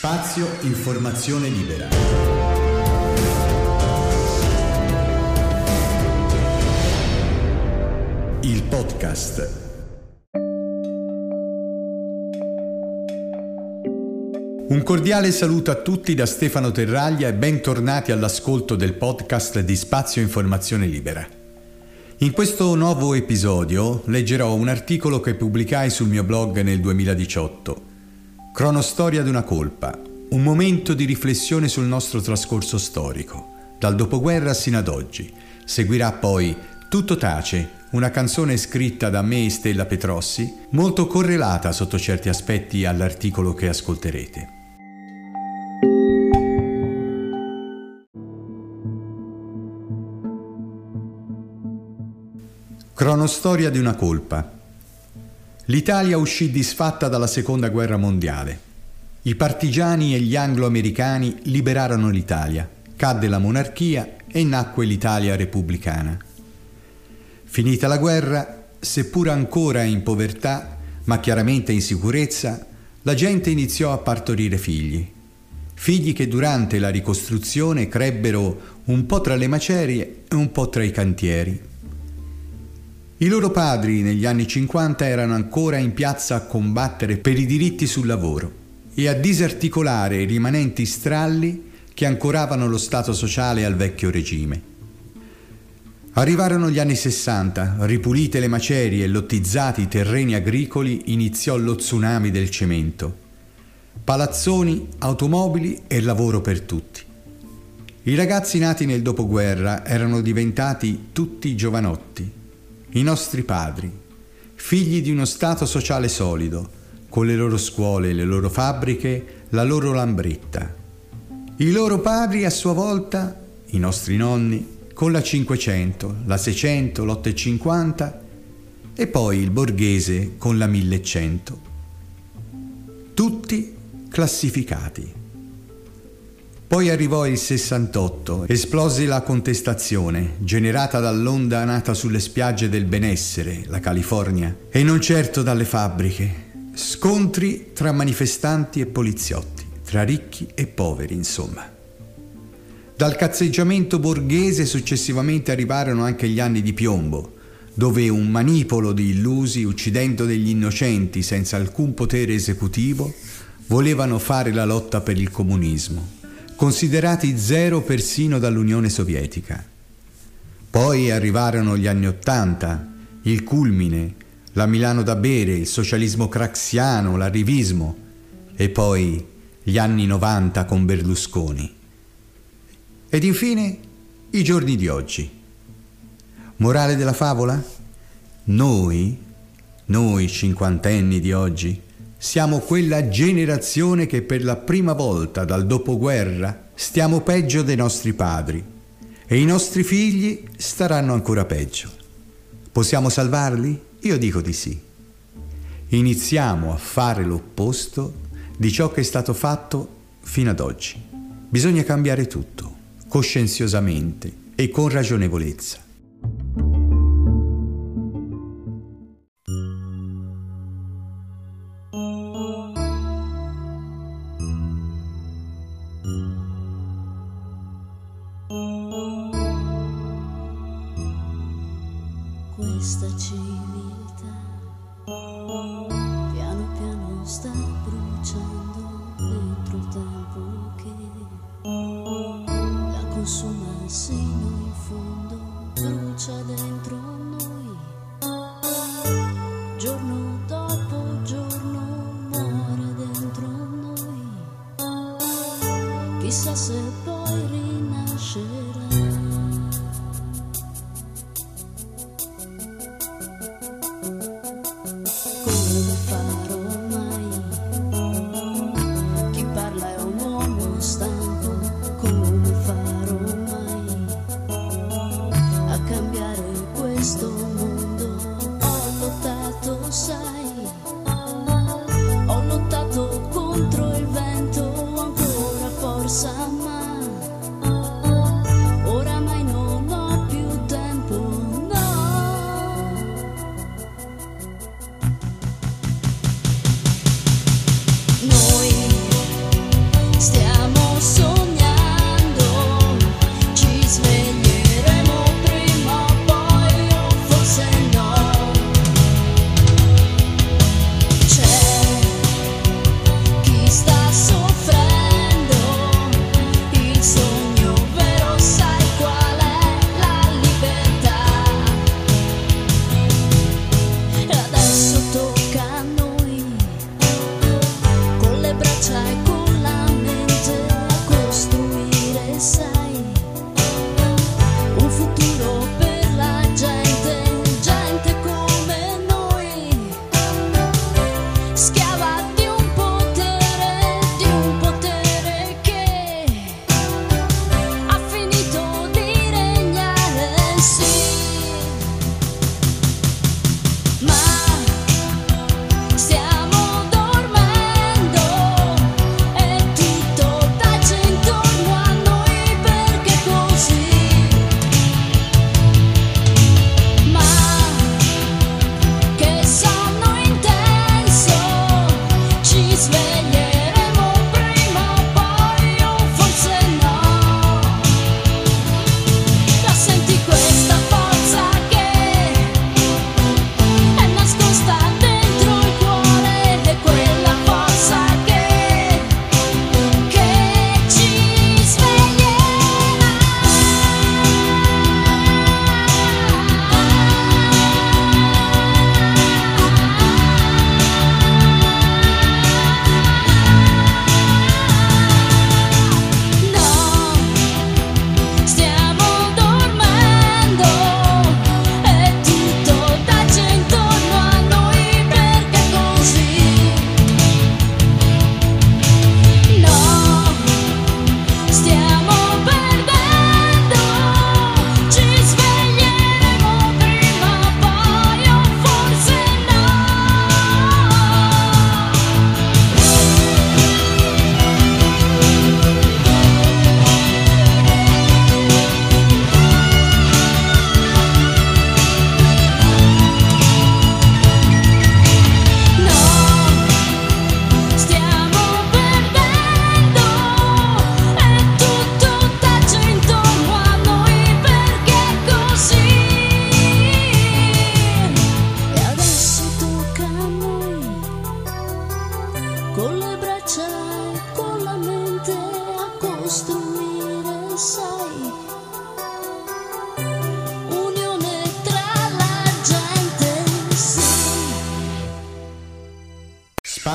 Spazio Informazione Libera. Il podcast. Un cordiale saluto a tutti da Stefano Terraglia e bentornati all'ascolto del podcast di Spazio Informazione Libera. In questo nuovo episodio leggerò un articolo che pubblicai sul mio blog nel 2018 Cronostoria di una colpa, un momento di riflessione sul nostro trascorso storico, dal dopoguerra sino ad oggi. Seguirà poi Tutto tace, una canzone scritta da me e Stella Petrossi, molto correlata sotto certi aspetti all'articolo che ascolterete. Cronostoria di una colpa L'Italia uscì disfatta dalla seconda guerra mondiale. I partigiani e gli anglo-americani liberarono l'Italia, cadde la monarchia e nacque l'Italia repubblicana. Finita la guerra, seppur ancora in povertà, ma chiaramente in sicurezza, la gente iniziò a partorire figli. Figli che durante la ricostruzione crebbero un po' tra le macerie e un po' tra i cantieri. I loro padri negli anni 50 erano ancora in piazza a combattere per i diritti sul lavoro e a disarticolare i rimanenti stralli che ancoravano lo Stato sociale al vecchio regime. Arrivarono gli anni 60, ripulite le macerie e lottizzati i terreni agricoli, iniziò lo tsunami del cemento. Palazzoni, automobili e lavoro per tutti. I ragazzi nati nel dopoguerra erano diventati tutti giovanotti i nostri padri, figli di uno Stato sociale solido, con le loro scuole, le loro fabbriche, la loro lambretta. I loro padri a sua volta, i nostri nonni, con la 500, la 600, l'850 e poi il borghese con la 1100. Tutti classificati. Poi arrivò il 68, esplose la contestazione, generata dall'onda nata sulle spiagge del benessere, la California, e non certo dalle fabbriche. Scontri tra manifestanti e poliziotti, tra ricchi e poveri, insomma. Dal cazzeggiamento borghese successivamente arrivarono anche gli anni di piombo, dove un manipolo di illusi, uccidendo degli innocenti senza alcun potere esecutivo, volevano fare la lotta per il comunismo considerati zero persino dall'Unione Sovietica. Poi arrivarono gli anni Ottanta, il culmine, la Milano da bere, il socialismo craxiano, l'arrivismo e poi gli anni 90 con Berlusconi. Ed infine i giorni di oggi. Morale della favola? Noi, noi cinquantenni di oggi, siamo quella generazione che per la prima volta dal dopoguerra stiamo peggio dei nostri padri e i nostri figli staranno ancora peggio. Possiamo salvarli? Io dico di sì. Iniziamo a fare l'opposto di ciò che è stato fatto fino ad oggi. Bisogna cambiare tutto, coscienziosamente e con ragionevolezza. Questa civiltà piano piano sta bruciando dentro il tempo che la consuma sino